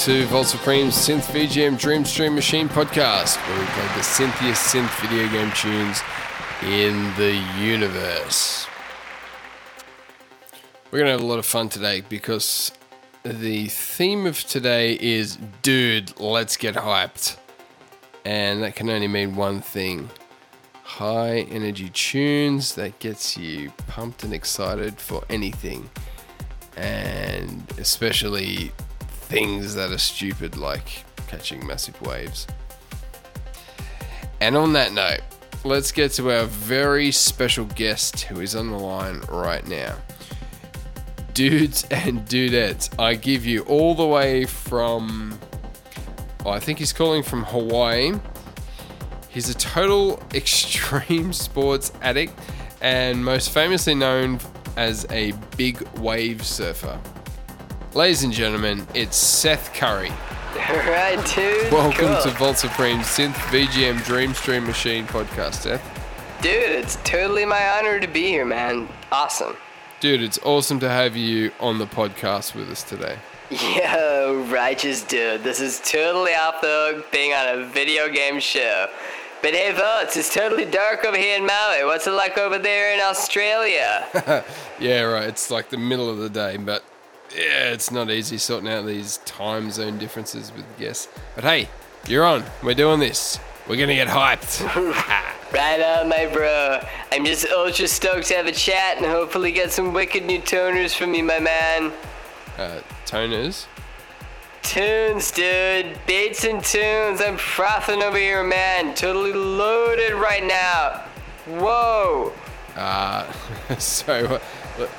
to Vault Supreme's Synth VGM Dream Stream Machine podcast, where we play the synthiest synth video game tunes in the universe. We're going to have a lot of fun today because the theme of today is Dude, let's get hyped. And that can only mean one thing high energy tunes that gets you pumped and excited for anything and especially things that are stupid like catching massive waves. And on that note, let's get to our very special guest who is on the line right now. Dudes and dudettes, I give you all the way from, I think he's calling from Hawaii. He's a total extreme sports addict and most famously known as a big wave surfer. Ladies and gentlemen, it's Seth Curry. Alright, dude. Welcome cool. to Vault Supreme Synth VGM Dream Stream Machine podcast, Seth. Dude, it's totally my honor to be here, man. Awesome. Dude, it's awesome to have you on the podcast with us today. Yo, righteous dude. This is totally off the hook being on a video game show. But hey, folks, it's totally dark over here in Maui. What's it like over there in Australia? Yeah, right. It's like the middle of the day, but yeah, it's not easy sorting out these time zone differences with guests. But hey, you're on. We're doing this. We're gonna get hyped. right on, my bro. I'm just ultra stoked to have a chat and hopefully get some wicked new toners from you, my man. uh, toners. Tunes, dude. Beats and tunes. I'm frothing over here, man. Totally loaded right now. Whoa. Uh, so,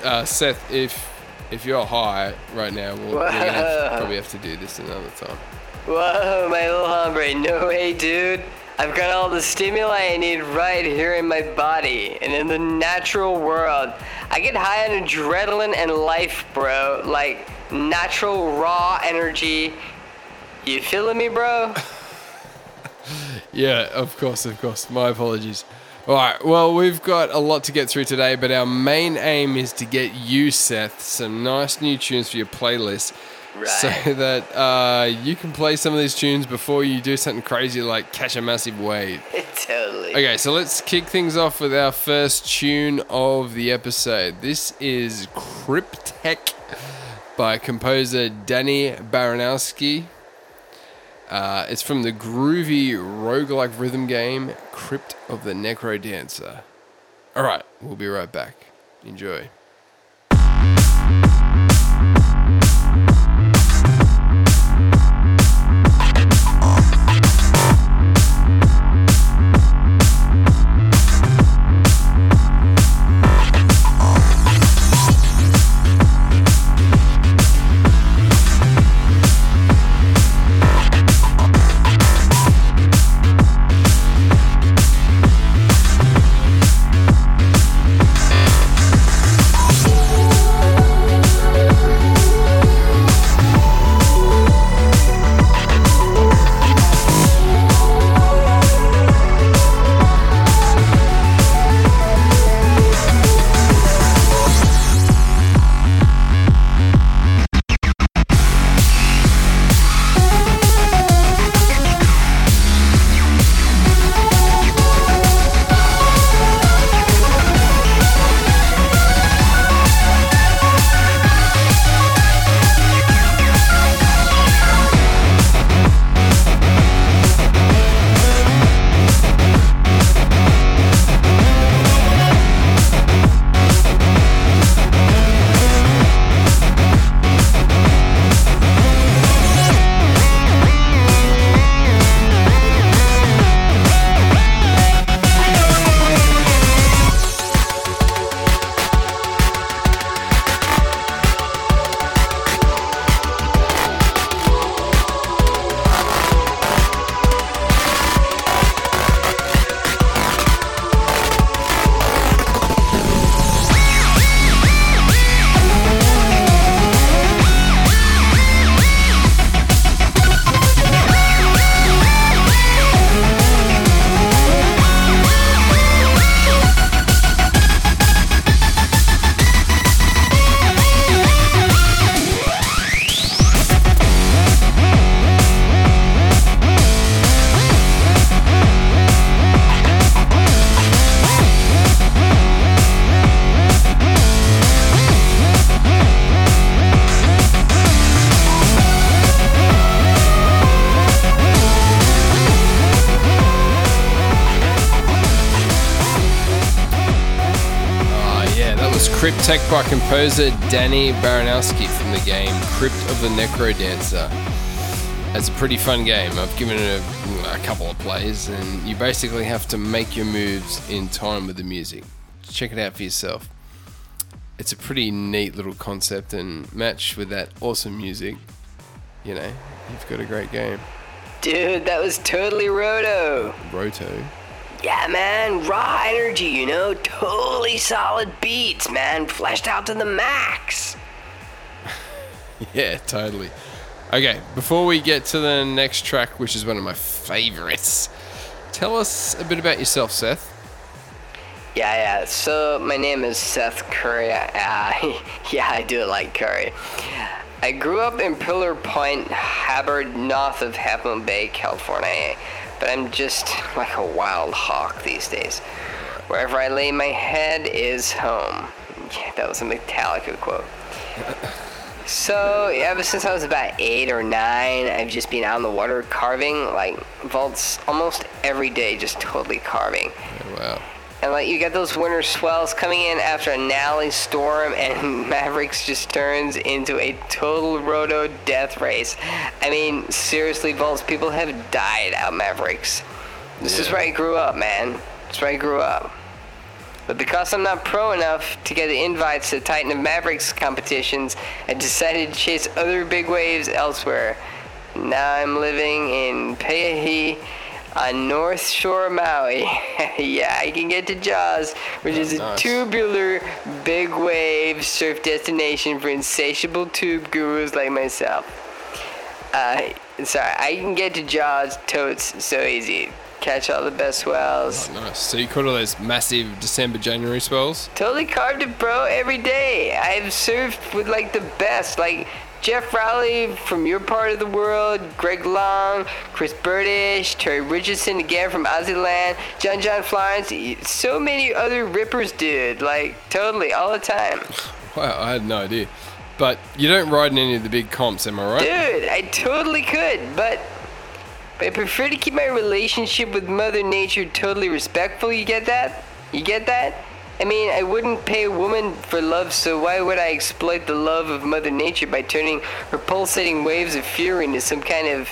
uh, Seth, if if you're high right now, we'll, we're gonna have, probably have to do this another time. Whoa, my little hombre. No way, dude. I've got all the stimuli I need right here in my body and in the natural world. I get high on adrenaline and life, bro. Like natural raw energy. You feeling me, bro? Yeah, of course, of course. My apologies. All right, well, we've got a lot to get through today, but our main aim is to get you, Seth, some nice new tunes for your playlist. So that uh, you can play some of these tunes before you do something crazy like catch a massive wave. totally. Okay, so let's kick things off with our first tune of the episode. This is Crypteque by composer Danny Baranowski. Uh, it's from the groovy roguelike rhythm game Crypt of the Necro Dancer. All right, we'll be right back. Enjoy. Crypt by composer Danny Baranowski from the game Crypt of the Necro Dancer. It's a pretty fun game. I've given it a, a, couple of plays, and you basically have to make your moves in time with the music. Check it out for yourself. It's a pretty neat little concept, and match with that awesome music, you know, you've got a great game. Dude, that was totally Roto. Roto? Yeah, man, raw energy, you know, totally solid beats, man, fleshed out to the max. yeah, totally. Okay, before we get to the next track, which is one of my favorites, tell us a bit about yourself, Seth. Yeah, yeah. So my name is Seth Curry. Uh, yeah, I do like curry. I grew up in Pillar Point, Harbor, north of Half Moon Bay, California but I'm just like a wild hawk these days. Wherever I lay my head is home. Yeah, that was a Metallica quote. So, ever since I was about eight or nine, I've just been out in the water carving, like vaults almost every day, just totally carving. Oh, wow. And like you get those winter swells coming in after a gnarly storm, and Mavericks just turns into a total roto death race. I mean, seriously, Balls, people have died out Mavericks. This yeah. is where I grew up, man. This is where I grew up. But because I'm not pro enough to get the invites to Titan of Mavericks competitions, I decided to chase other big waves elsewhere. Now I'm living in Paia on North Shore Maui. yeah, I can get to Jaws, which is a tubular, big wave surf destination for insatiable tube gurus like myself. Uh, sorry, I can get to Jaws totes so easy. Catch all the best swells. Oh, nice. So you caught all those massive December, January swells? Totally carved it, bro, every day. I've surfed with like the best, like Jeff Rowley from your part of the world, Greg Long, Chris Bertish, Terry Richardson again from Aussie John John Florence, so many other rippers, dude. Like totally, all the time. Wow, I had no idea. But you don't ride in any of the big comps, am I right? Dude, I totally could, but I prefer to keep my relationship with Mother Nature totally respectful. You get that? You get that? I mean, I wouldn't pay a woman for love, so why would I exploit the love of Mother Nature by turning her pulsating waves of fury into some kind of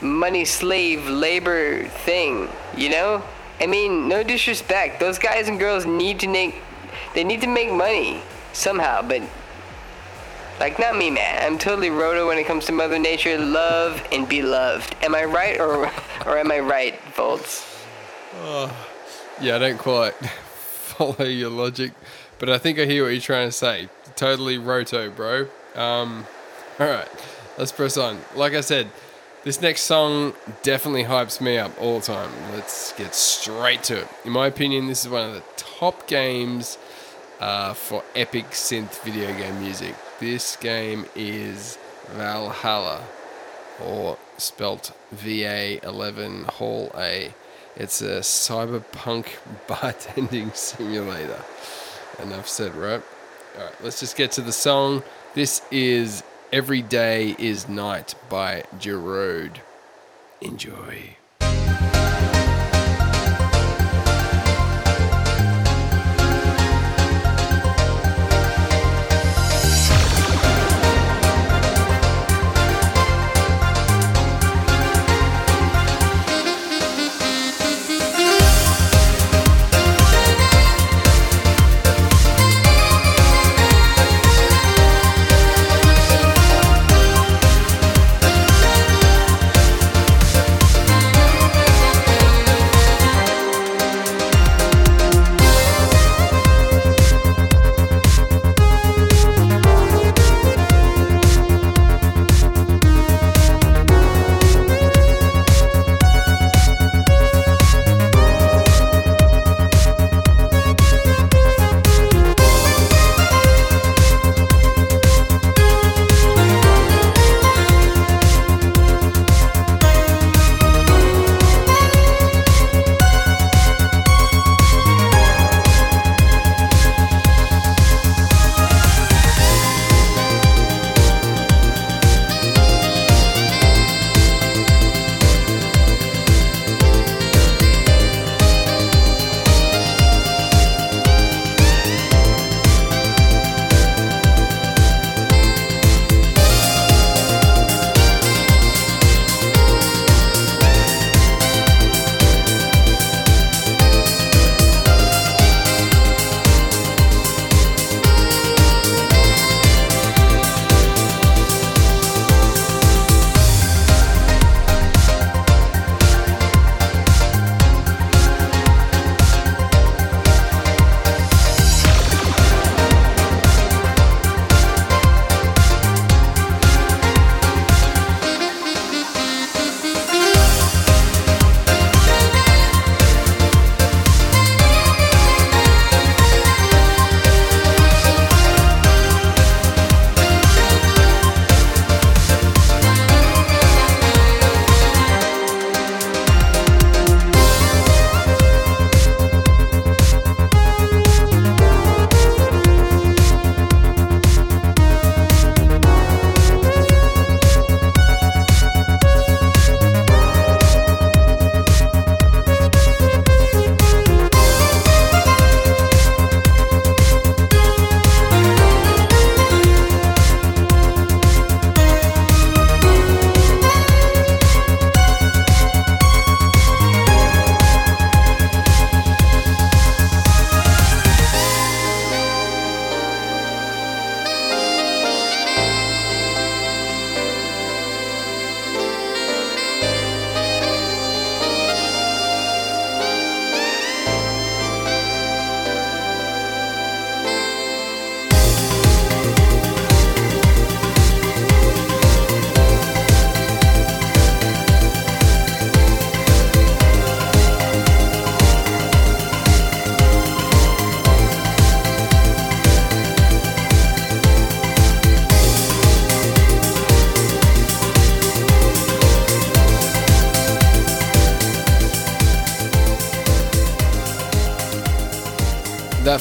money slave labor thing, you know? I mean, no disrespect. Those guys and girls need to make they need to make money somehow, but like not me, man. I'm totally roto when it comes to Mother Nature. Love and be loved. Am I right or or am I right, Volts? Oh, uh, yeah, I don't quite follow your logic, but I think I hear what you're trying to say. Totally roto, bro. Um, all right, let's press on. Like I said, this next song definitely hypes me up all the time. Let's get straight to it. In my opinion, this is one of the top games uh, for epic synth video game music. This game is Valhalla, or spelt V A 11 Hall A. It's a cyberpunk bartending simulator. Enough said, right? Alright, let's just get to the song. This is Every Day is Night by Garoad. Enjoy.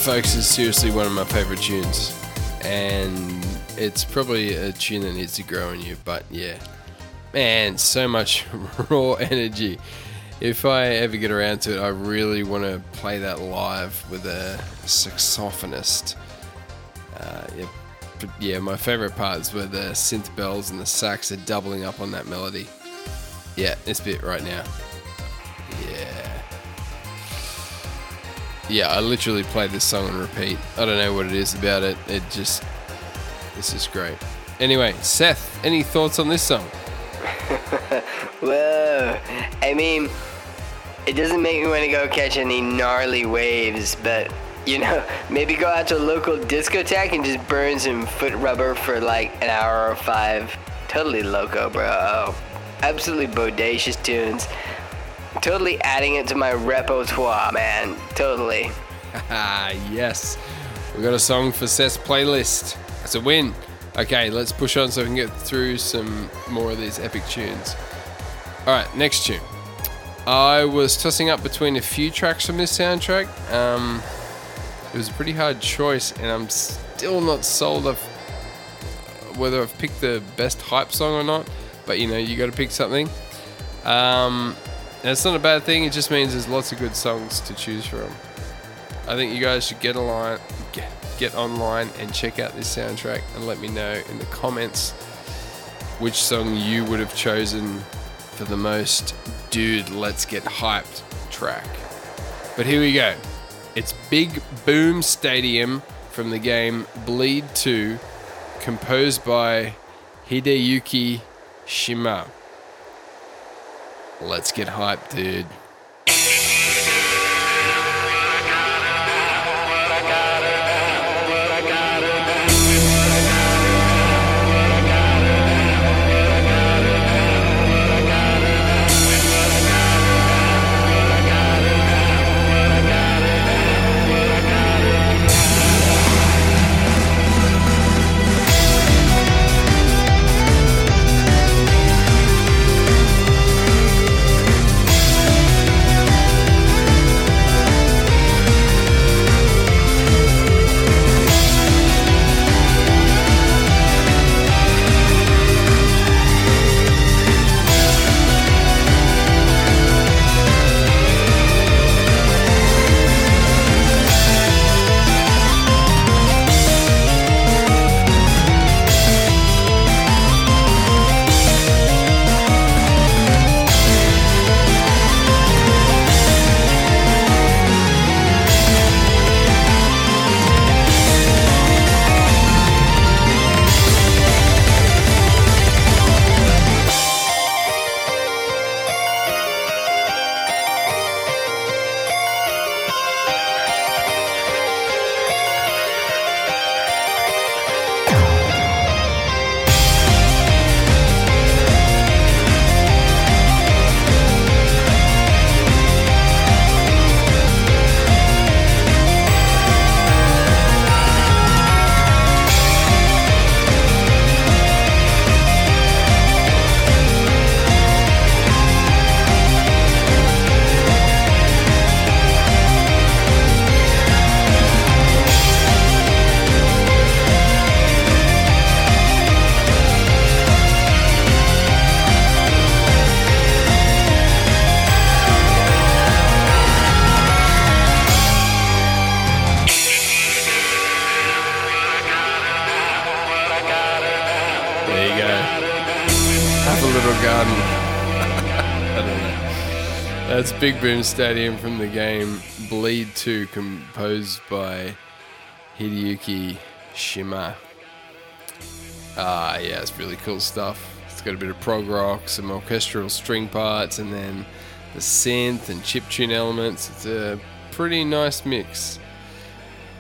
Folks, is seriously one of my favorite tunes. And it's probably a tune that needs to grow on you, but yeah. Man, so much raw energy. If I ever get around to it, I really want to play that live with a saxophonist. Uh, yeah, yeah, my favorite parts is where the synth bells and the sax are doubling up on that melody. Yeah, this bit right now. Yeah, I literally play this song on repeat. I don't know what it is about it. It just. It's just great. Anyway, Seth, any thoughts on this song? Whoa. I mean, it doesn't make me want to go catch any gnarly waves, but you know, maybe go out to a local discotheque and just burn some foot rubber for like an hour or five. Totally loco, bro. Absolutely bodacious tunes. Totally adding it to my repertoire, man. Totally. Yes. We got a song for Seth's playlist. That's a win. Okay, let's push on so we can get through some more of these epic tunes. All right, next tune. I was tossing up between a few tracks from this soundtrack. Um, it was a pretty hard choice, and I'm still not sold of whether I've picked the best hype song or not. But you know, you got to pick something. Um, it's not a bad thing. It just means there's lots of good songs to choose from. I think you guys should get online, get, get online and check out this soundtrack and let me know in the comments which song you would have chosen for the most dude let's get hyped track. But here we go. It's Big Boom Stadium from the game Bleed 2 composed by Hideyuki Shima. Let's get hyped, dude. Big Boom Stadium from the game Bleed 2, composed by Hideyuki Shima. Ah, yeah, it's really cool stuff. It's got a bit of prog rock, some orchestral string parts, and then the synth and chiptune elements. It's a pretty nice mix.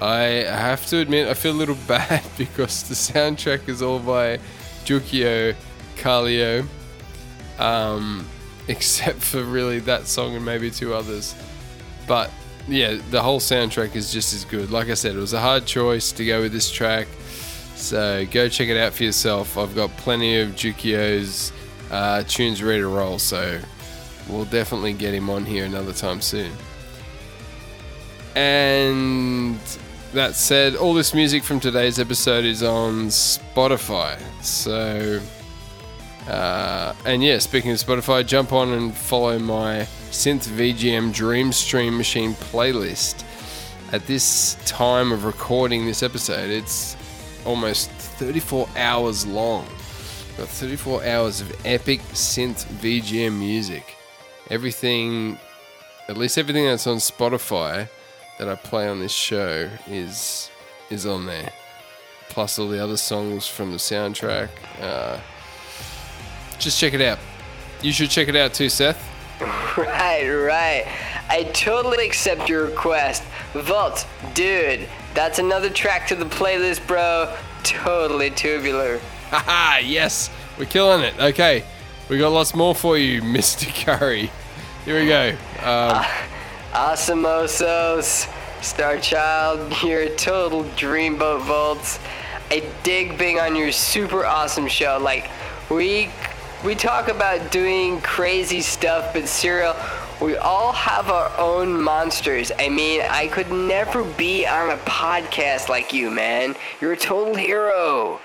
I have to admit, I feel a little bad because the soundtrack is all by Jukio Kallio, um, except for really that song and maybe two others. But yeah, the whole soundtrack is just as good. Like I said, it was a hard choice to go with this track, so go check it out for yourself. I've got plenty of Jukio's uh, tunes ready to roll, so we'll definitely get him on here another time soon. And that said, all this music from today's episode is on Spotify. So, uh, and yeah, speaking of Spotify, jump on and follow my Synth VGM Dream Stream Machine playlist. At this time of recording this episode, it's almost 34 hours long. Got 34 hours of epic synth VGM music. Everything, at least everything that's on Spotify that I play on this show is is on there. Plus all the other songs from the soundtrack. Uh, just check it out. You should check it out too, Seth. Right, right. I totally accept your request. Vault, dude, that's another track to the playlist, bro. Totally tubular. Haha, yes, we're killing it. Okay, we got lots more for you, Mr. Curry. Here we go. Um, Osmosos, Star Child, you're a total dreamboat, Volts. I dig being on your super awesome show. Like, we we talk about doing crazy stuff, but Serial, we all have our own monsters. I mean, I could never be on a podcast like you, man. You're a total hero.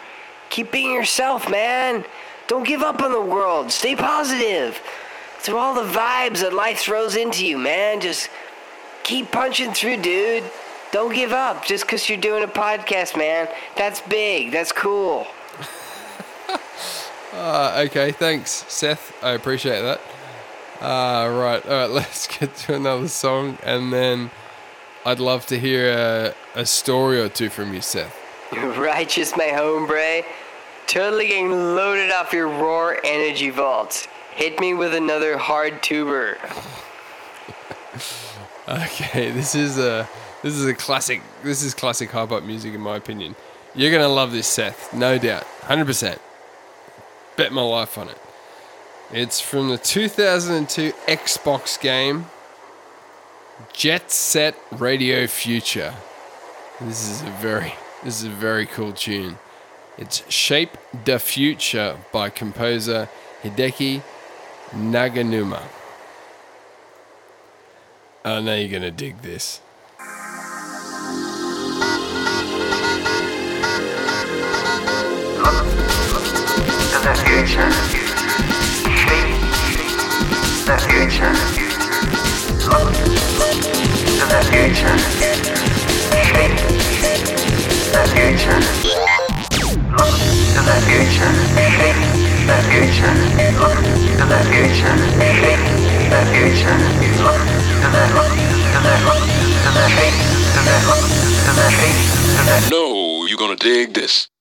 Keep being yourself, man. Don't give up on the world. Stay positive. Through all the vibes that life throws into you, man. Just keep punching through, dude. Don't give up just because you're doing a podcast, man. That's big. That's cool. Uh, okay, thanks, Seth. I appreciate that. Uh, right, all right, let's get to another song, and then I'd love to hear a, a story or two from you, Seth. Righteous, my hombre. Totally getting loaded off your roar energy vaults. Hit me with another hard tuber. Okay, this is a this is a classic. This is classic hip hop music in my opinion. You're gonna love this, Seth, no doubt, hundred percent. Bet my life on it. It's from the 2002 Xbox game Jet Set Radio Future. This is a very this is a very cool tune. It's Shape the Future by composer Hideki Naganuma. I know you're gonna dig this. No, you're gonna dig this.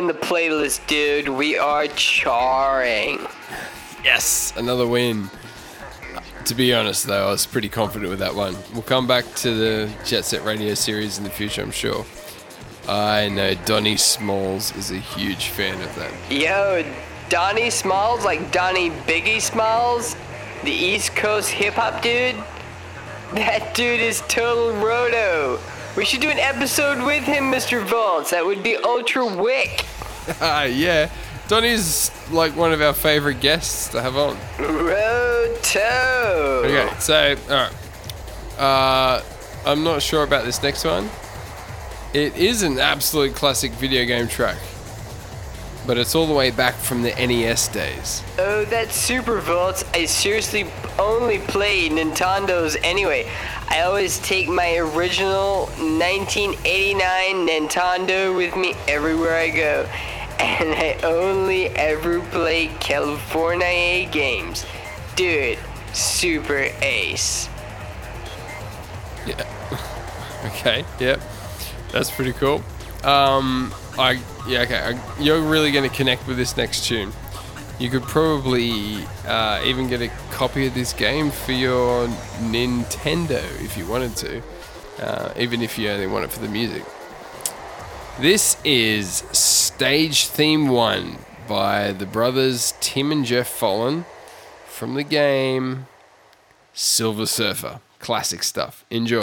In the playlist, dude. We are charring. Yes, another win. To be honest, though, I was pretty confident with that one. We'll come back to the Jet Set Radio series in the future, I'm sure. I know Donnie Smalls is a huge fan of that. Yo, Donnie Smalls, like Donnie Biggie Smalls, the East Coast hip hop dude. That dude is total roto. We should do an episode with him, Mr. Volts. That would be ultra wick. Ah, yeah. Donnie's like one of our favorite guests to have on. Roto. Okay, so, alright. Uh, I'm not sure about this next one. It is an absolute classic video game track, but it's all the way back from the NES days. Oh, that's Super Volts. I seriously only play Nintendos anyway. I always take my original 1989 Nintendo with me everywhere I go. And I only ever play California games. Dude, super ace. Yeah. okay. Yep. That's pretty cool. Um, I yeah. Okay. I, you're really going to connect with this next tune. You could probably uh, even get a copy of this game for your Nintendo if you wanted to, uh, even if you only want it for the music. This is Stage Theme 1 by the brothers Tim and Geoff Follin from the game Silver Surfer. Classic stuff. Enjoy.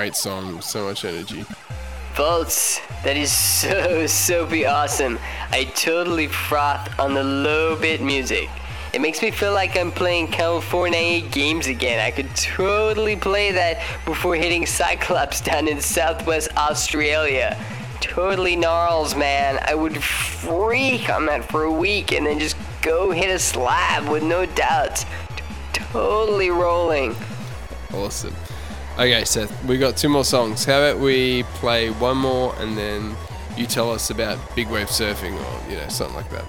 Great song. So much energy. Volts, that is so, soapy awesome. I totally froth on the low bit music. It makes me feel like I'm playing California games again. I could totally play that before hitting Cyclops down in southwest Australia. Totally gnarls, man. I would freak on that for a week and then just go hit a slab with no doubts. T- totally rolling. Awesome. Okay, Seth, we got two more songs. How about we play one more and then you tell us about big wave surfing or, you know, something like that.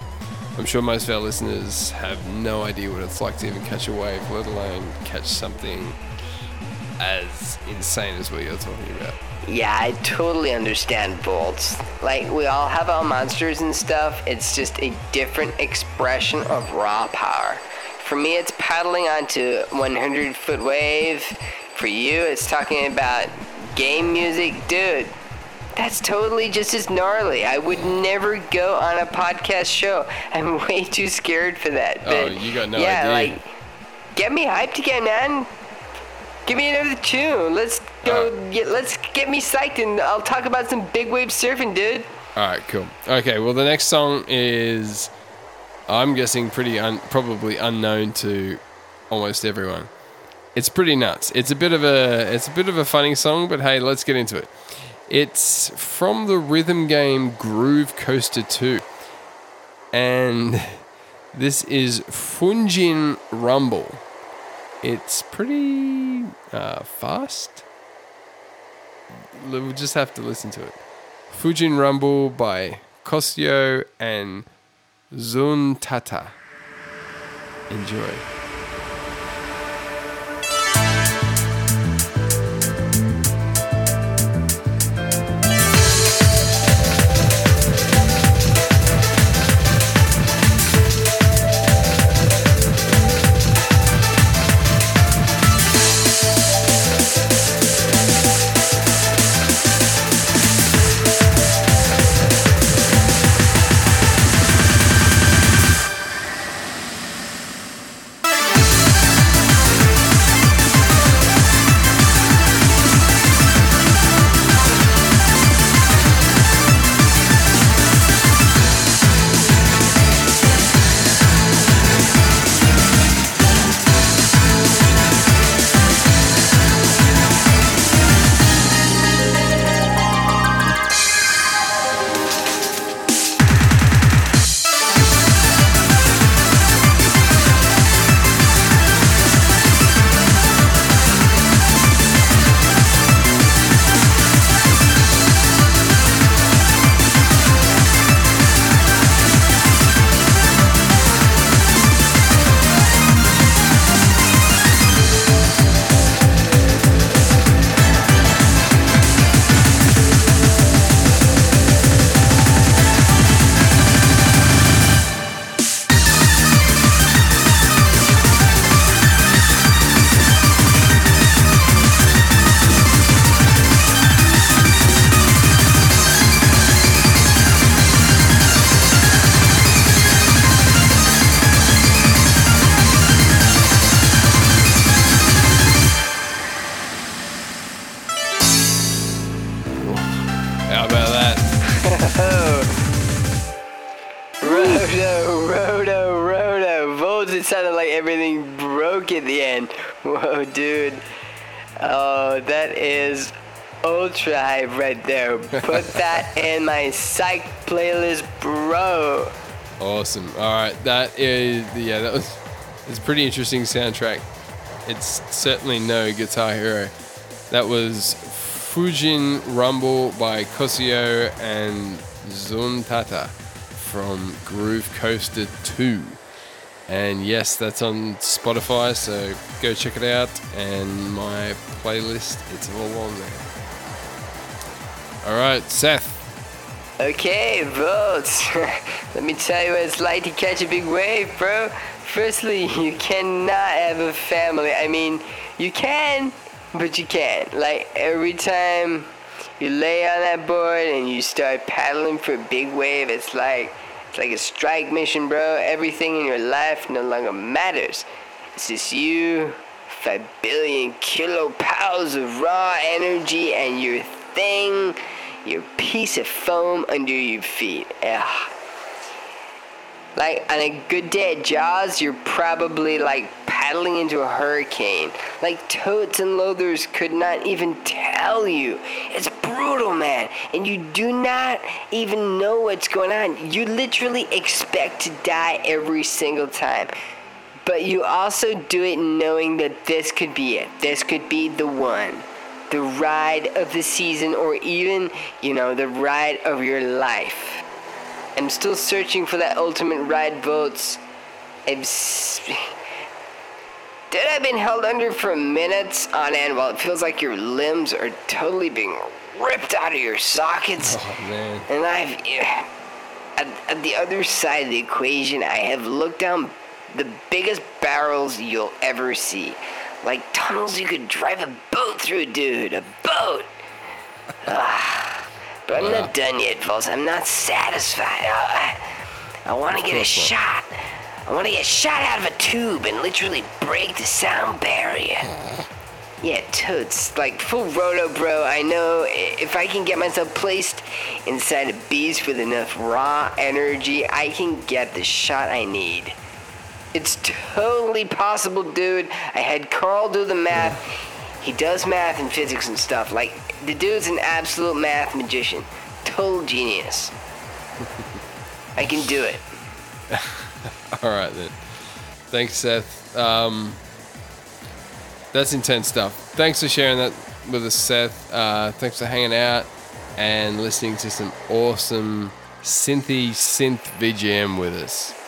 I'm sure most of our listeners have no idea what it's like to even catch a wave, let alone catch something as insane as what you're talking about. Yeah, I totally understand Bolts. Like, we all have our monsters and stuff. It's just a different expression of raw power. For me, it's paddling onto 100 foot wave. For you, it's talking about game music. Dude, that's totally just as gnarly. I would never go on a podcast show. I'm way too scared for that. Oh, But you got no yeah, idea. like, get me hyped again, man. Give me another tune. Let's go. Uh, get, let's get me psyched, and I'll talk about some big wave surfing, dude. All right, cool. Okay, well, the next song is, I'm guessing, pretty un- probably unknown to almost everyone. It's pretty nuts. It's a bit of a it's a bit of a funny song, but hey, let's get into it. It's from the rhythm game Groove Coaster 2, and this is Fujin Rumble. It's pretty uh, fast. We'll just have to listen to it. Fujin Rumble by COSIO and ZUNTATA. Enjoy. Hype right there. Put that in my psych playlist, bro. Awesome. All right, that is yeah, that was it's a pretty interesting soundtrack. It's certainly no Guitar Hero. That was Fujin Rumble by COSIO and Zuntata from Groove Coaster 2. And yes, that's on Spotify, so go check it out. And my playlist, it's all on there. All right, Seth. Okay, Volts. Let me tell you what it's like to catch a big wave, bro. Firstly, you cannot have a family. I mean, you can, but you can't. Like, every time you lay on that board and you start paddling for a big wave, it's like it's like a strike mission, bro. Everything in your life no longer matters. It's just you, five billion kilopowers of raw energy, and your thing, your piece of foam under your feet. Ugh. Like on a good day at Jaws, you're probably like paddling into a hurricane. Like totes and loathers could not even tell you. It's brutal, man. And you do not even know what's going on. You literally expect to die every single time. But you also do it knowing that this could be it. This could be the one. The ride of the season or even, you know, the ride of your life. I'm still searching for that ultimate ride votes. I'm. s- Dude, I've been held under for minutes on end while it feels like your limbs are totally being ripped out of your sockets. Oh man. And I've. At, at the other side of the equation, I have looked down the biggest barrels you'll ever see. Like tunnels you could drive a boat through, dude. A boat! Ah, but I'm not done yet, folks. I'm not satisfied. I, I want to get a shot. I want to get shot out of a tube and literally break the sound barrier. Yeah, totes. Like full roto, bro. I know if I can get myself placed inside a beast with enough raw energy, I can get the shot I need. It's totally possible, dude. I had Carl do the math. He does math and physics and stuff. Like, the dude's an absolute math magician. Total genius. I can do it. All right then. Thanks, Seth. Um, that's intense stuff. Thanks for sharing that with us, Seth. Uh, thanks for hanging out and listening to some awesome synthy synth VGM with us.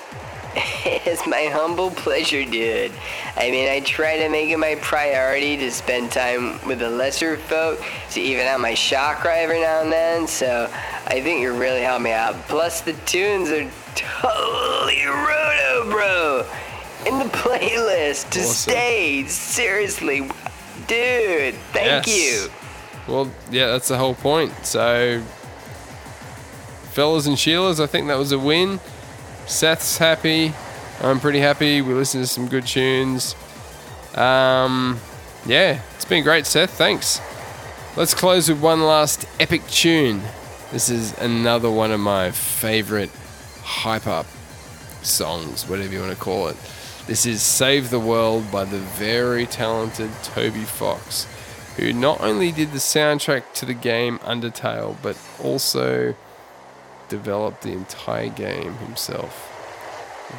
It's my humble pleasure, dude. I mean, I try to make it my priority to spend time with the lesser folk to even out my chakra every now and then, so I think you really helped me out. Plus, the tunes are totally roto, bro! In the playlist to Awesome. stay. Seriously, dude, thank Yes. you. Well, yeah, that's the whole point. So, fellas and Sheilas, I think that was a win. Seth's happy. I'm pretty happy. We listened to some good tunes. Um, yeah, it's been great, Seth. Thanks. Let's close with one last epic tune. This is another one of my favorite hype up songs, whatever you want to call it. This is Save the World by the very talented Toby Fox, who not only did the soundtrack to the game Undertale, but also developed the entire game himself.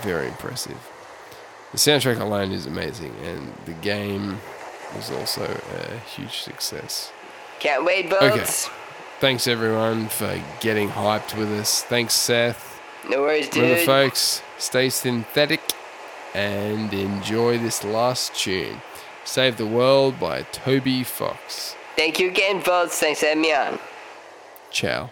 Very impressive. The soundtrack alone is amazing, and the game was also a huge success. Can't wait, folks. Thanks everyone for getting hyped with us. Thanks, Seth. No worries, Remember, dude. folks, stay synthetic and enjoy this last tune. Save the World by Toby Fox. Thank you again, folks. Thanks for having me on. Ciao.